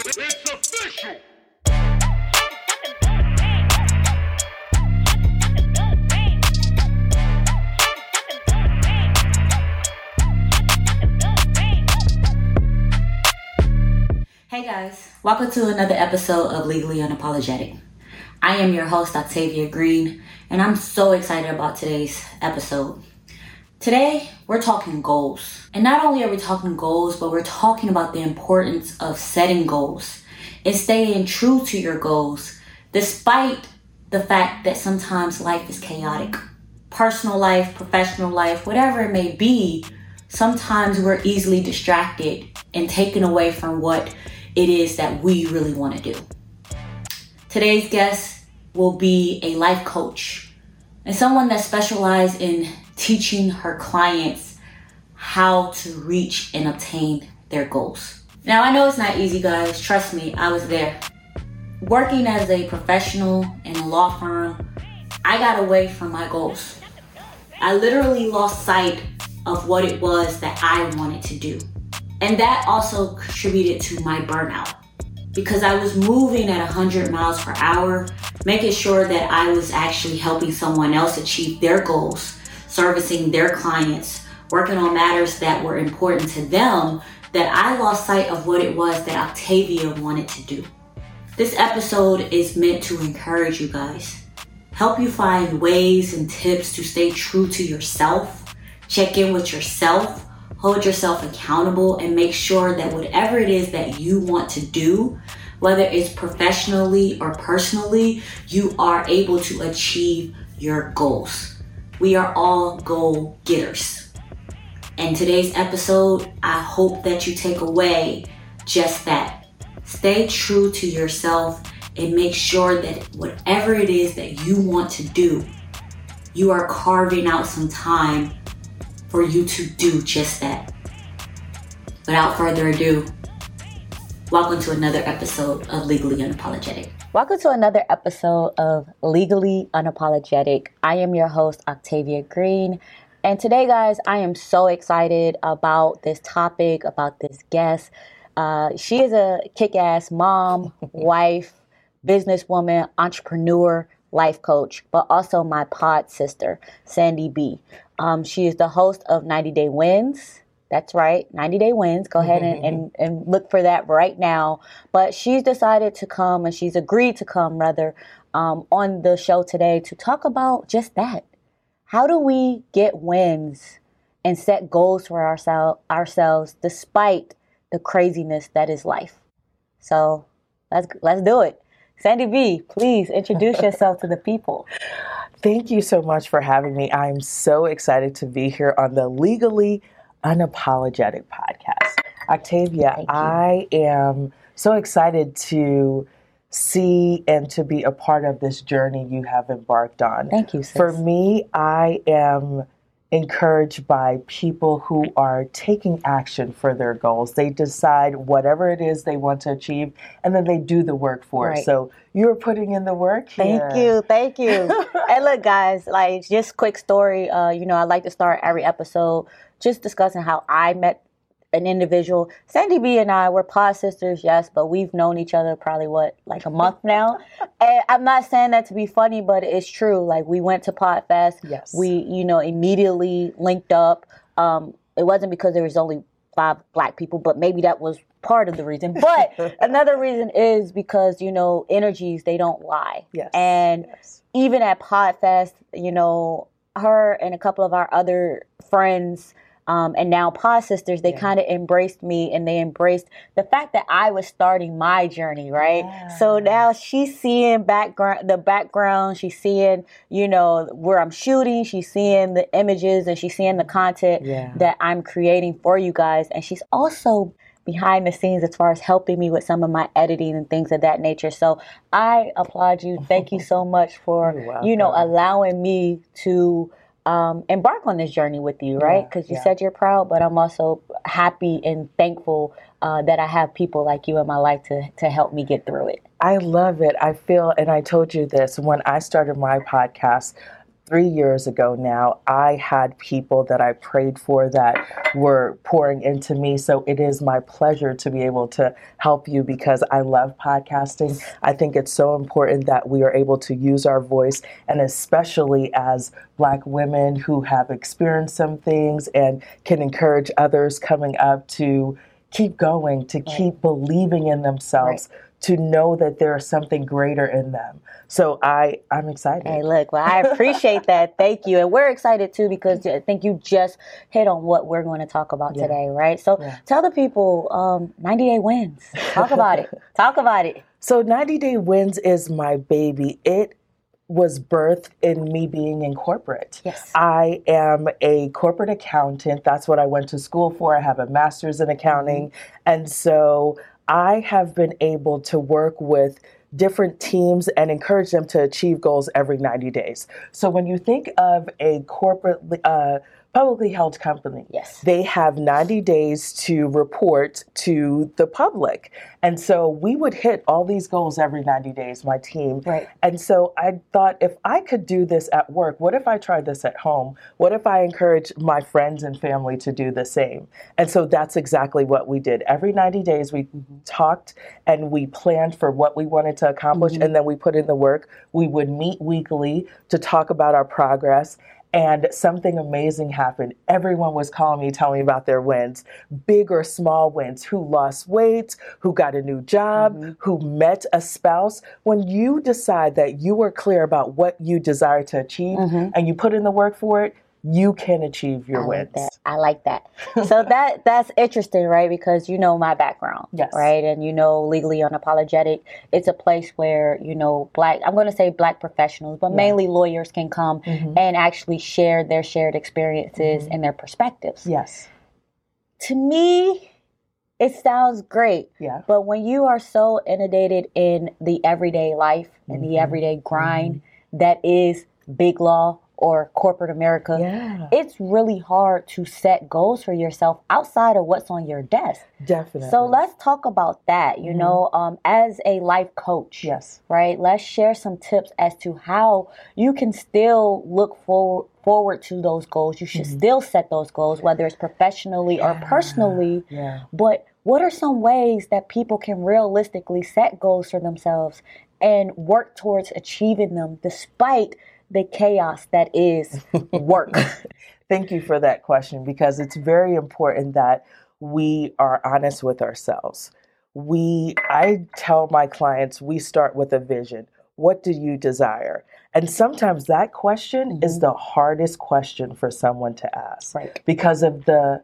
It's official! Hey guys, welcome to another episode of Legally Unapologetic. I am your host, Octavia Green, and I'm so excited about today's episode. Today, we're talking goals. And not only are we talking goals, but we're talking about the importance of setting goals and staying true to your goals, despite the fact that sometimes life is chaotic. Personal life, professional life, whatever it may be, sometimes we're easily distracted and taken away from what it is that we really want to do. Today's guest will be a life coach and someone that specializes in teaching her clients how to reach and obtain their goals. Now, I know it's not easy, guys. Trust me, I was there. Working as a professional in a law firm, I got away from my goals. I literally lost sight of what it was that I wanted to do. And that also contributed to my burnout because I was moving at 100 miles per hour, making sure that I was actually helping someone else achieve their goals, servicing their clients, working on matters that were important to them, that I lost sight of what it was that Octavia wanted to do. This episode is meant to encourage you guys, help you find ways and tips to stay true to yourself, check in with yourself hold yourself accountable and make sure that whatever it is that you want to do, whether it's professionally or personally, you are able to achieve your goals. We are all goal getters. And today's episode, I hope that you take away just that. Stay true to yourself and make sure that whatever it is that you want to do, you are carving out some time for you to do just that. Without further ado, welcome to another episode of Legally Unapologetic. Welcome to another episode of Legally Unapologetic. I am your host, Octavia Green. And today, guys, I am so excited about this topic, about this guest. Uh, she is a kick ass mom, wife, businesswoman, entrepreneur, life coach, but also my pod sister, Sandy B. Um, she is the host of 90 Day Wins. That's right, 90 Day Wins. Go ahead and, and, and look for that right now. But she's decided to come and she's agreed to come, rather, um, on the show today to talk about just that. How do we get wins and set goals for ourselves ourselves despite the craziness that is life? So let's let's do it. Sandy B, please introduce yourself to the people. Thank you so much for having me. I'm so excited to be here on the Legally Unapologetic podcast. Octavia, I am so excited to see and to be a part of this journey you have embarked on. Thank you. Sis. For me, I am encouraged by people who are taking action for their goals. They decide whatever it is they want to achieve and then they do the work for Right. it. So you're putting in the work here. Thank you, thank you. and look, guys, like just quick story. Uh, you know, I like to start every episode just discussing how I met an individual. Sandy B and I were pod sisters, yes, but we've known each other probably what, like a month now. and I'm not saying that to be funny, but it's true. Like we went to Podfest. Yes. We, you know, immediately linked up. Um, it wasn't because there was only five black people, but maybe that was part of the reason. But another reason is because, you know, energies, they don't lie. Yes. And yes. even at Podfest, you know, her and a couple of our other friends, um, and now Pod Sisters, they Yeah. kind of embraced me and they embraced the fact that I was starting my journey, right? So now she's seeing background, the background. She's seeing, you know, where I'm shooting. She's seeing the images and she's seeing the content Yeah. that I'm creating for you guys. And she's also behind the scenes as far as helping me with some of my editing and things of that nature. So I applaud you. Thank you so much for, You're know, allowing me to um, embark on this journey with you, right? Yeah, Because you yeah. said you're proud, but I'm also happy and thankful uh, that I have people like you in my life to, to help me get through it. I love it. I feel, and I told you this when I started my podcast. Three years ago now, I had people that I prayed for that were pouring into me. So it is my pleasure to be able to help you because I love podcasting. I think it's so important that we are able to use our voice, and especially as Black women who have experienced some things and can encourage others coming up to keep going, to keep believing in themselves. Right to know that there is something greater in them. So I I'm excited. Hey, look, well, I appreciate that. Thank you, and we're excited too because I think you just hit on what we're going to talk about yeah. today, right? So yeah. tell the people, um, 90 Day Wins. Talk about it. Talk about it. So 90 Day Wins is my baby. It was birthed in me being in corporate. Yes. I am a corporate accountant. That's what I went to school for. I have a master's in accounting. Mm-hmm. And so I have been able to work with different teams and encourage them to achieve goals every 90 days. So when you think of a corporate uh, publicly held company. Yes. They have 90 days to report to the public. And so we would hit all these goals every 90 days, my team. Right. And so I thought if I could do this at work, what if I tried this at home? What if I encourage my friends and family to do the same? And so that's exactly what we did. Every 90 days, we mm-hmm. talked and we planned for what we wanted to accomplish, mm-hmm. and then we put in the work. We would meet weekly to talk about our progress and something amazing happened. Everyone was calling me, telling me about their wins, big or small wins, who lost weight, who got a new job, mm-hmm. who met a spouse. When you decide that you are clear about what you desire to achieve mm-hmm. and you put in the work for it, you can achieve your I wins. Like I like that. so that that's interesting, right? Because you know my background, yes. right? And you know legally unapologetic. It's a place where you know black. I'm going to say black professionals, but yeah. mainly lawyers can come mm-hmm. and actually share their shared experiences mm-hmm. and their perspectives. Yes. To me, it sounds great. Yeah. But when you are so inundated in the everyday life and mm-hmm. the everyday grind mm-hmm. that is big law or corporate America, yeah. it's really hard to set goals for yourself outside of what's on your desk. Definitely. So let's talk about that. You mm-hmm. know, um, as a life coach, yes, right. Let's share some tips as to how you can still look forward forward to those goals. You should mm-hmm. still set those goals, whether it's professionally yeah. or personally. Yeah. But what are some ways that people can realistically set goals for themselves and work towards achieving them despite the chaos that is work? Thank you for that question because it's very important that we are honest with ourselves. We I tell my clients we start with a vision. What do you desire? And sometimes that question mm-hmm. is the hardest question for someone to ask. Right. Because of the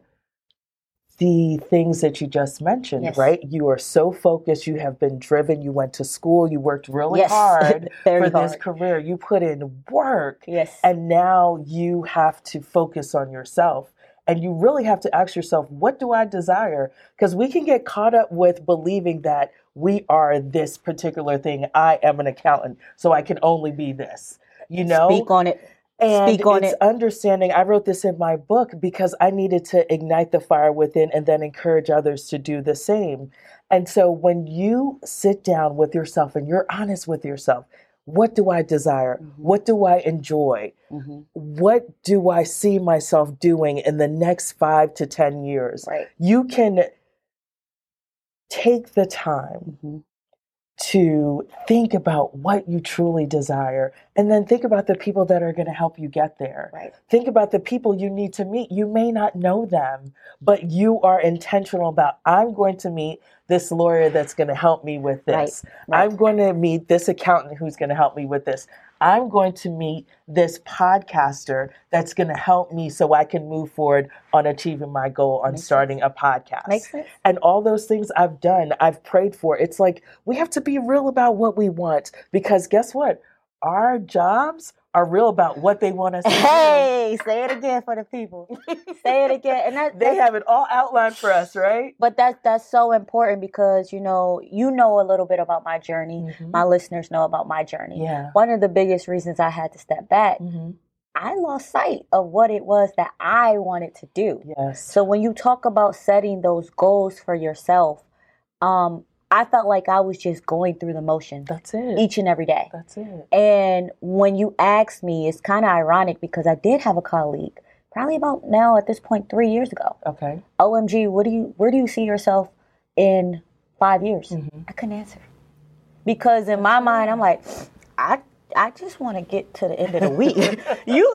the things that you just mentioned, yes. right? You are so focused, you have been driven, you went to school, you worked really yes. hard for hard. this career, you put in work. Yes. And now you have to focus on yourself. And you really have to ask yourself, what do I desire? Because we can get caught up with believing that we are this particular thing. I am an accountant, so I can only be this. You know? Speak on it. And Speak on it's it. understanding. I wrote this in my book because I needed to ignite the fire within and then encourage others to do the same. And so when you sit down with yourself and you're honest with yourself, what do I desire? Mm-hmm. What do I enjoy? Mm-hmm. What do I see myself doing in the next five to 10 years? Right. You can take the time mm-hmm to think about what you truly desire and then think about the people that are going to help you get there. Right. Think about the people you need to meet. You may not know them, but you are intentional about I'm going to meet this lawyer that's going to help me with this. Right. Right. I'm going to meet this accountant who's going to help me with this. I'm going to meet this podcaster that's going to help me so I can move forward on achieving my goal on Makes starting sense. a podcast. Makes sense. And all those things I've done, I've prayed for. It's like we have to be real about what we want because guess what? Our jobs are real about what they want us to say. hey, do. say it again for the people. say it again, and that, they have it all outlined for us, right? But that's that's so important because you know you know a little bit about my journey. Mm-hmm. My listeners know about my journey. Yeah. One of the biggest reasons I had to step back. Mm-hmm. I lost sight of what it was that I wanted to do. Yes. So when you talk about setting those goals for yourself, um, I felt like I was just going through the motion. That's it. Each and every day. That's it. And when you asked me, it's kind of ironic because I did have a colleague, probably about now at this point three years ago. Okay. OMG, what do you where do you see yourself in five years? Mm-hmm. I couldn't answer because in my mind, I'm like, I I just want to get to the end of the week. you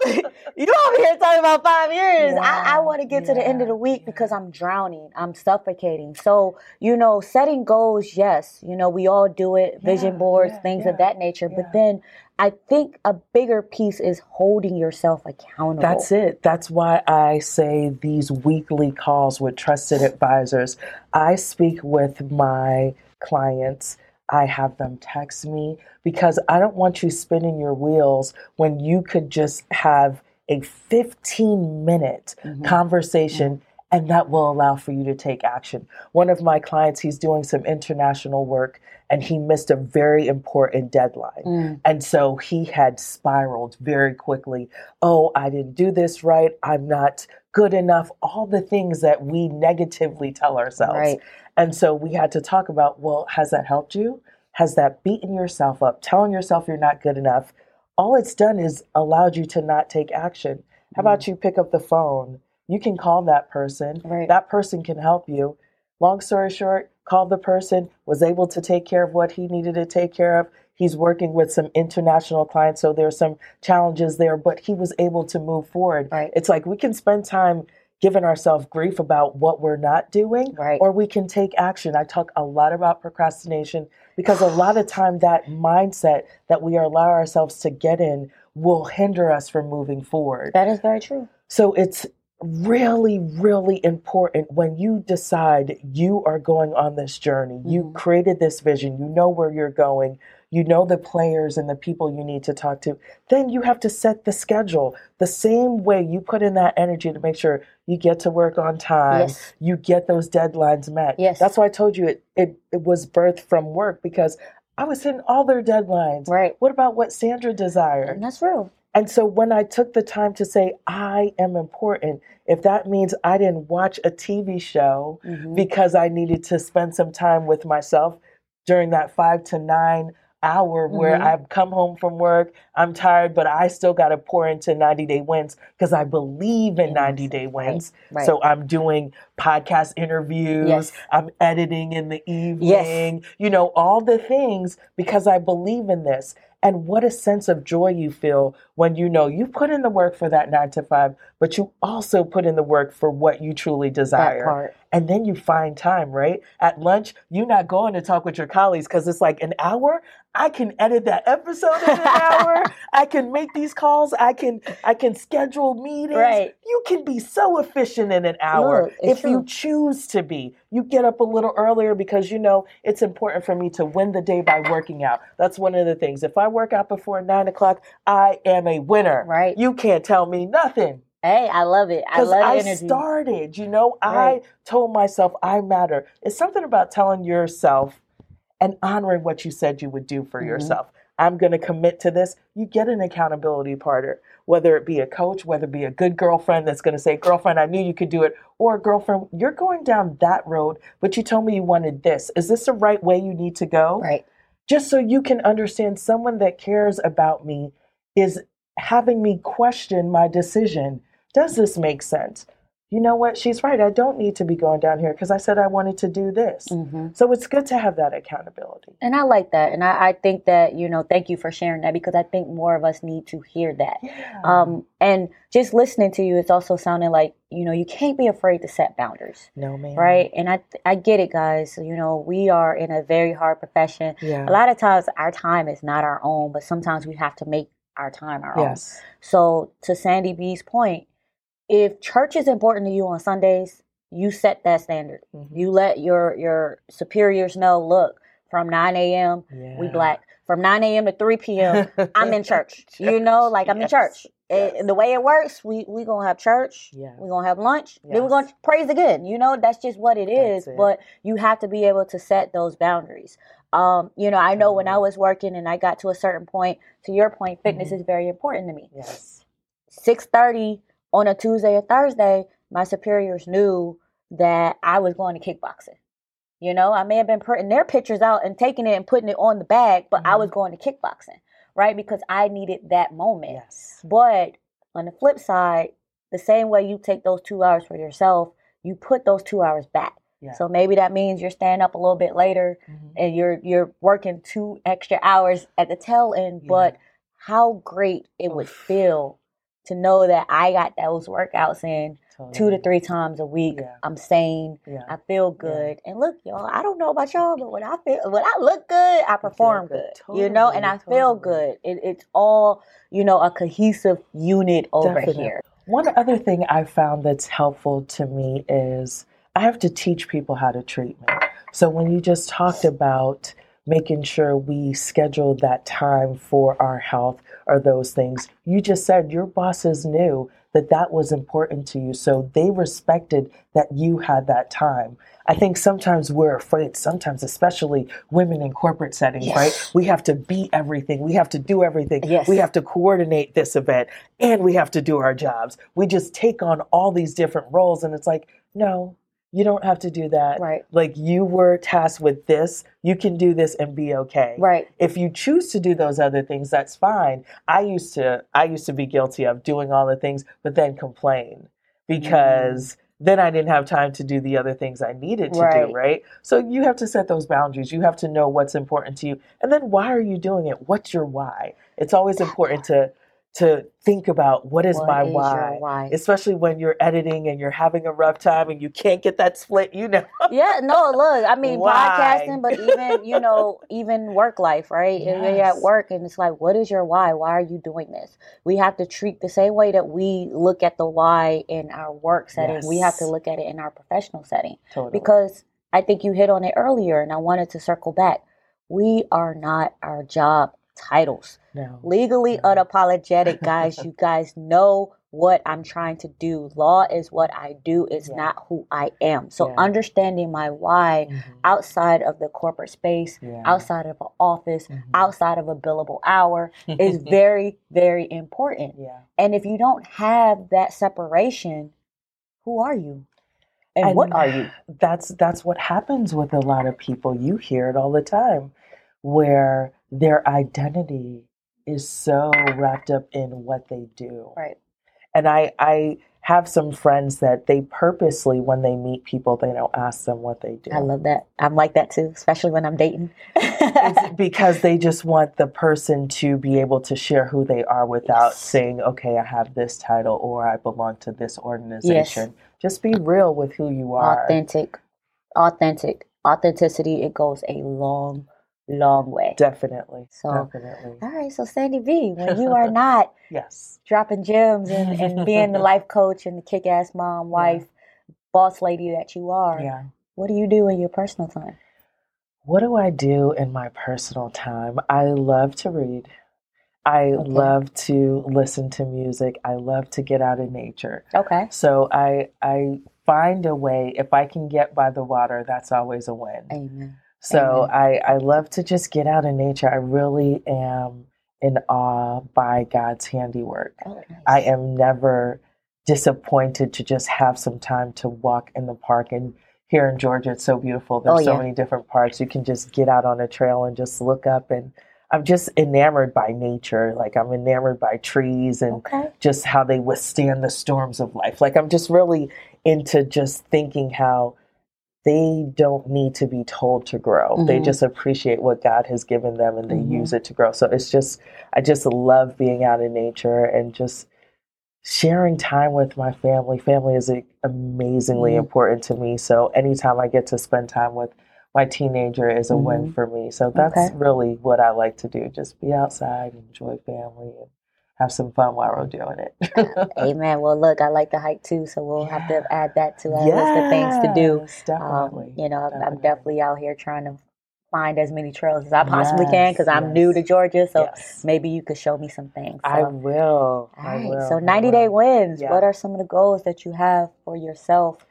you over here talking about five years. Yeah, I, I want to get to the end of the week because I'm drowning. I'm suffocating. So, you know, setting goals, yes, you know, we all do it, vision Yeah, boards, yeah, things yeah, of that nature. yeah. But then I think a bigger piece is holding yourself accountable. That's it. That's why I say these weekly calls with trusted advisors. I speak with my clients. I have them text me because I don't want you spinning your wheels when you could just have a 15 minute conversation and that will allow for you to take action. One of my clients, he's doing some international work and he missed a very important deadline. Mm. And so he had spiraled very quickly. Oh, I didn't do this right. I'm not good enough. All the things that we negatively tell ourselves. Right. And so we had to talk about well, has that helped you? Has that beaten yourself up, telling yourself you're not good enough? All it's done is allowed you to not take action. How mm-hmm. about you pick up the phone? You can call that person. Right. That person can help you. Long story short, called the person, was able to take care of what he needed to take care of. He's working with some international clients, so there's some challenges there, but he was able to move forward. Right. It's like we can spend time giving ourselves grief about what we're not doing, Right. or we can take action. I talk a lot about procrastination because a lot of time that mindset that we allow ourselves to get in will hinder us from moving forward. That is very true. So it's really, really important when you decide you are going on this journey. You Mhm. created this vision, you know where you're going, you know the players and the people you need to talk to. Then you have to set the schedule the same way you put in that energy to make sure you get to work on time, Yes. you get those deadlines met. Yes. That's why I told you it, it, it was birthed from work because I was hitting all their deadlines. Right. What about what Sandra desired? And that's real. And so when I took the time to say, I am important, if that means I didn't watch a TV show Mhm. because I needed to spend some time with myself during that five to nine hour where Mhm. I've come home from work, I'm tired, but I still got to pour into 90 Day Wins because I believe in 90 Day Wins. right. So I'm doing podcast interviews, Yes. I'm editing in the evening, you know, all the things because I believe in this. And what a sense of joy you feel when you know you put in the work for that nine to five, but you also put in the work for what you truly desire. And then you find time, right? At lunch, you're not going to talk with your colleagues because it's like an hour. I can edit that episode in an hour. I can make these calls. I can I can schedule meetings. Right. You can be so efficient in an hour Look, if you true. choose to be. You get up a little earlier because you know it's important for me to win the day by working out. That's one of the things. If I work out before nine o'clock, I am a winner. Right. You can't tell me nothing. Hey, I love it. I love I, energy. started, you know, Right. I told myself I matter. It's something about telling yourself and honoring what you said you would do for Mhm. yourself. I'm going to commit to this. You get an accountability partner, whether it be a coach, whether it be a good girlfriend that's going to say, Girlfriend, I knew you could do it, or girlfriend, you're going down that road, but you told me you wanted this. Is this the right way you need to go? Right. just so you can understand someone that cares about me is having me question my decision. Does this make sense? You know what? She's right. I don't need to be going down here because I said I wanted to do this. hmm So it's good to have that accountability. And I like that. And I, I think that, you know, thank you for sharing that because I think more of us need to hear that. Yeah. Um, and just listening to you, it's also sounding like, you know, you can't be afraid to set boundaries. no, man. Right. And I, I get it, guys. You know, we are in a very hard profession. Yeah. A lot of times our time is not our own, but sometimes we have to make our time our own. Yes. So to Sandy B's point, if church is important to you on Sundays, you set that standard. Mhm. You let your your superiors know, look, from 9 a.m. we black. From 9 a.m. to 3 p.m. I'm in church. You know, like I'm in church. Yes. And the way it works, we we gonna have church. Yeah. We're gonna have lunch. Then we're gonna praise again. You know, that's just what it is. It. But you have to be able to set those boundaries. Um, you know, I know when I was working and I got to a certain point, to your point, fitness Mhm. is very important to me. Yes. 6:30 on a Tuesday or Thursday, my superiors knew that I was going to kickboxing. You know, I may have been putting their pictures out and taking it and putting it on the bag, but I Mhm. was going to kickboxing, right? Because I needed that moment. Yes. But on the flip side, the same way you take those two hours for yourself, you put those two hours back. Yeah. So maybe that means you're staying up a little bit later Mhm. and you're you're working two extra hours at the tail end. Yeah. But how great it would feel to know that I got those workouts in two to three times a week. Yeah. I'm sane. Yeah. I feel good. And look, y'all, I don't know about y'all, but when I feel when I look good, I perform good. good. You know, and I Totally, feel good. It, it's all, you know, a cohesive unit over Definitely. here. One other thing I found that's helpful to me is I have to teach people how to treat me. So when you just talked about making sure we schedule that time for our health or those things, you just said your bosses knew that that was important to you. So they respected that you had that time. I think sometimes we're afraid, sometimes, especially women in corporate settings, Yes. right? We have to be everything. We have to do everything. Yes. We have to coordinate this event and we have to do our jobs. We just take on all these different roles. And it's like, no, you don't have to do that. Right. Like you were tasked with this, you can do this and be okay. Right. If you choose to do those other things, that's fine. I used to I used to be guilty of doing all the things but then complain because mm. then I didn't have time to do the other things I needed to Right. do, right? So you have to set those boundaries. You have to know what's important to you. And then why are you doing it? What's your why? It's always important to to think about what is What my is why? why? Especially when you're editing and you're having a rough time and you can't get that split, you know. yeah, no, look, I mean Why? podcasting, but even, you know, even work life, right? If You're at work and it's like, what is your why? Why are you doing this? We have to treat the same way that we look at the why in our work setting, we have to look at it in our professional setting. Totally. Because I think you hit on it earlier and I wanted to circle back. We are not our job titles. No. Legally No. unapologetic, guys. you guys know what I'm trying to do. Law is what I do, it's Yeah. not who I am. So Yeah. understanding my why Mhm. outside of the corporate space, Yeah. outside of an office, Mhm. outside of a billable hour is very, very important. yeah. And if you don't have that separation, who are you? And, what are you? That's that's what happens with a lot of people. You hear it all the time, where their identity is so wrapped up in what they do. Right. And I I have some friends that they purposely when they meet people they don't ask them what they do. I love that. I'm like that too, especially when I'm dating. because they just want the person to be able to share who they are without Yes. saying, okay, I have this title or I belong to this organization. Yes. Just be real with who you are. authentic, authentic, authenticity. It goes a long, long way. Definitely. So- definitely. All right, so Sandy B, when you are not Yes. dropping gems and, and being the life coach and the kick ass mom, wife, boss lady that you are, Yeah. what do you do in your personal time? What do I do in my personal time? I love to read. I Okay. love to listen to music. I love to get out in nature. Okay. So I I find a way if I can get by the water, that's always a win. Amen. So Amen. I, I love to just get out in nature. I really am in awe by God's handiwork. Oh, nice. I am never disappointed to just have some time to walk in the park. And here in Georgia, it's so beautiful. There's Oh, so many different parks. You can just get out on a trail and just look up. And I'm just enamored by nature. Like I'm enamored by trees and Okay. just how they withstand the storms of life. Like I'm just really into just thinking how they don't need to be told to grow. They Mhm. just appreciate what God has given them and they Mhm. use it to grow. So it's just I just love being out in nature and just sharing time with my family. Family is amazingly Mhm. important to me. So anytime I get to spend time with my teenager is a win Mhm. for me. So that's Okay. really what I like to do. Just be outside, enjoy family and have some fun while we're doing it. Amen. Well, look, I like to hike too, so we'll have to add that to our list of things to do. Yes, Um, Definitely. you know, I'm- I'm Definitely. definitely out here trying to find as many trails as I possibly can because Yes, I'm new to. Georgia. So Yes. maybe you could show me some things. I will. all I right. will. So I 90 day wins. Yeah. What are some of the goals that you have for yourself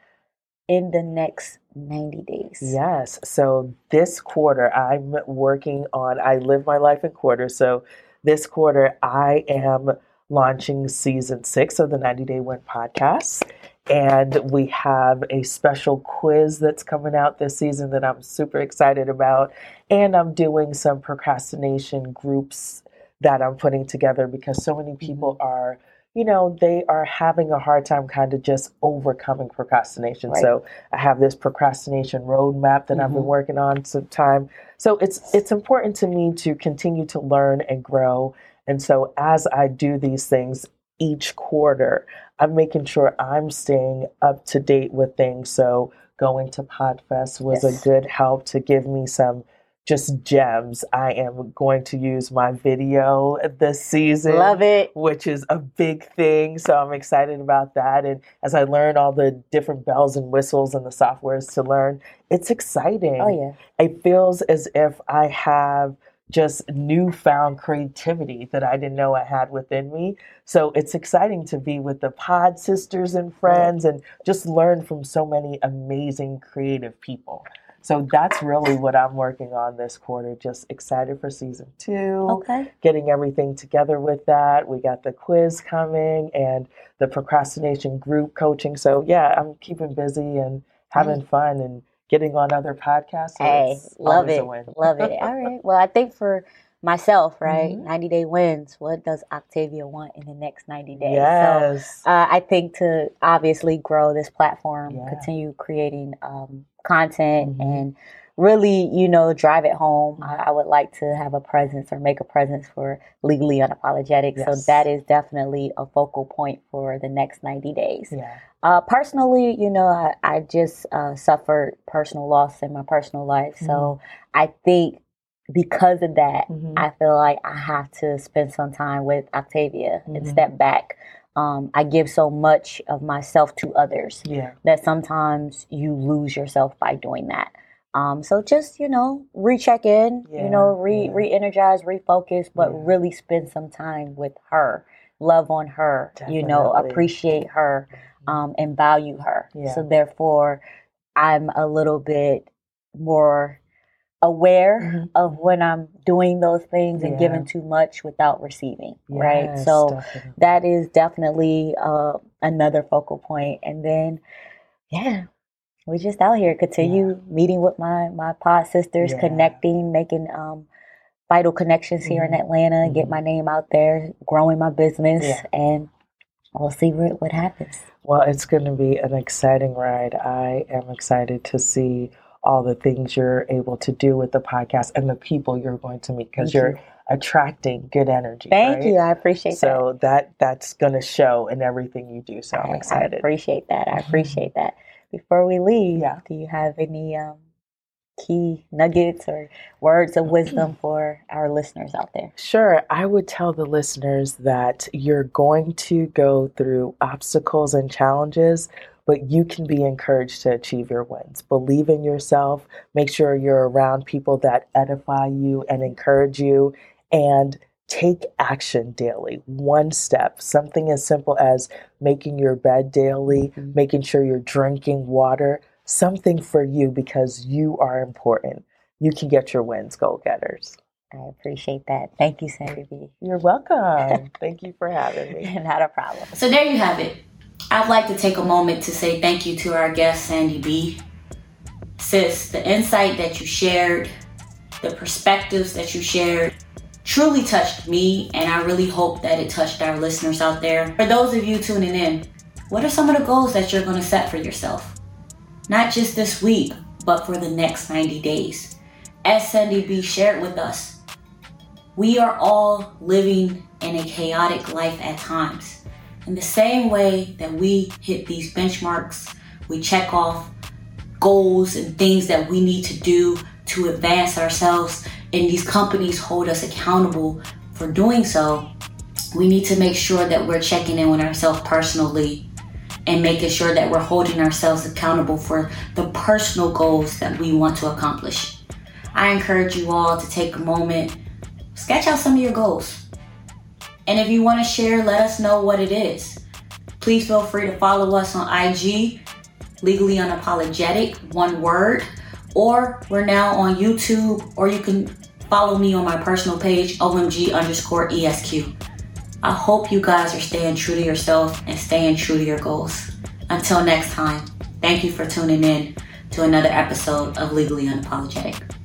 in the next 90 days? Yes. So this quarter, I'm working on, I live my life in quarters. So this quarter, I am launching season six of the 90 Day Win podcast. and we have a special quiz that's coming out this season that I'm super excited about. And I'm doing some procrastination groups that I'm putting together because so many people mm-hmm. are you know, they are having a hard time kind of just overcoming procrastination. Right. So I have this procrastination roadmap that mm-hmm. I've been mm-hmm. working on some time. So it's it's important to me to continue to learn and grow. And so as I do these things each quarter, I'm making sure I'm staying up to date with things. So going to Podfest was yes. a good help to give me some just gems. I am going to use my video this season. Love it. Which is a big thing. So I'm excited about that. And as I learn all the different bells and whistles and the softwares to learn, it's exciting. Oh, yeah. It feels as if I have just newfound creativity that I didn't know I had within me. So it's exciting to be with the pod sisters and friends and just learn from so many amazing creative people. So that's really what I'm working on this quarter. Just excited for season two. Okay. Getting everything together with that. We got the quiz coming and the procrastination group coaching. So yeah, I'm keeping busy and having fun and getting on other podcasts. So hey, love it. love it. All right. Well, I think for myself, right? Mm-hmm. 90 day wins. What does Octavia want in the next 90 days? Yes. So uh, I think to obviously grow this platform, yeah. continue creating um, content mm-hmm. and really, you know, drive it home. I, I, would like to have a presence or make a presence for legally unapologetic. Yes. So that is definitely a focal point for the next 90 days. Yeah. Uh, personally, you know, I, I just uh, suffered personal loss in my personal life. Mm-hmm. So I think because of that, mm-hmm. I feel like I have to spend some time with Octavia mm-hmm. and step back. Um, I give so much of myself to others yeah. that sometimes you lose yourself by doing that. Um, so just you know, recheck in, yeah, you know, re yeah. re-energize, refocus, but yeah. really spend some time with her, love on her, Definitely. you know, appreciate her, mm-hmm. um, and value her. So therefore, I'm a little bit more aware mm-hmm. of when I'm doing those things and giving too much without receiving, yes, right? So definitely. that is definitely uh, another focal point. And then, yeah, we're just out here, continue yeah. meeting with my my pod sisters, yeah. connecting, making um, vital connections here mm-hmm. in Atlanta, mm-hmm. get my name out there, growing my business, yeah. and we'll see what, what happens. Well, it's going to be an exciting ride. I am excited to see all the things you're able to do with the podcast and the people you're going to meet because you're attracting good energy. Thank right? you. I appreciate so that. So that that's going to show in everything you do. So I'm excited. I appreciate that. I appreciate that. Before we leave, yeah. do you have any um, key nuggets or words of wisdom for our listeners out there? Sure. I would tell the listeners that you're going to go through obstacles and challenges, but you can be encouraged to achieve your wins. Believe in yourself. Make sure you're around people that edify you and encourage you, and take action daily. One step, something as simple as making your bed daily, mm-hmm. making sure you're drinking water, something for you because you are important. You can get your wins, goal getters. I appreciate that. Thank you, Sandy B. You're welcome. Thank you for having me. Not a problem. So there you have it. I'd like to take a moment to say thank you to our guest, Sandy B. Sis, the insight that you shared, the perspectives that you shared, truly touched me, and I really hope that it touched our listeners out there. For those of you tuning in, what are some of the goals that you're going to set for yourself? Not just this week, but for the next 90 days. As Sandy B shared with us, we are all living in a chaotic life at times. In the same way that we hit these benchmarks, we check off goals and things that we need to do to advance ourselves, and these companies hold us accountable for doing so. We need to make sure that we're checking in with ourselves personally and making sure that we're holding ourselves accountable for the personal goals that we want to accomplish. I encourage you all to take a moment, sketch out some of your goals and if you want to share, let us know what it is. Please feel free to follow us on IG, Legally Unapologetic, one word, or we're now on YouTube, or you can follow me on my personal page, OMG underscore ESQ. I hope you guys are staying true to yourself and staying true to your goals. Until next time, thank you for tuning in to another episode of Legally Unapologetic.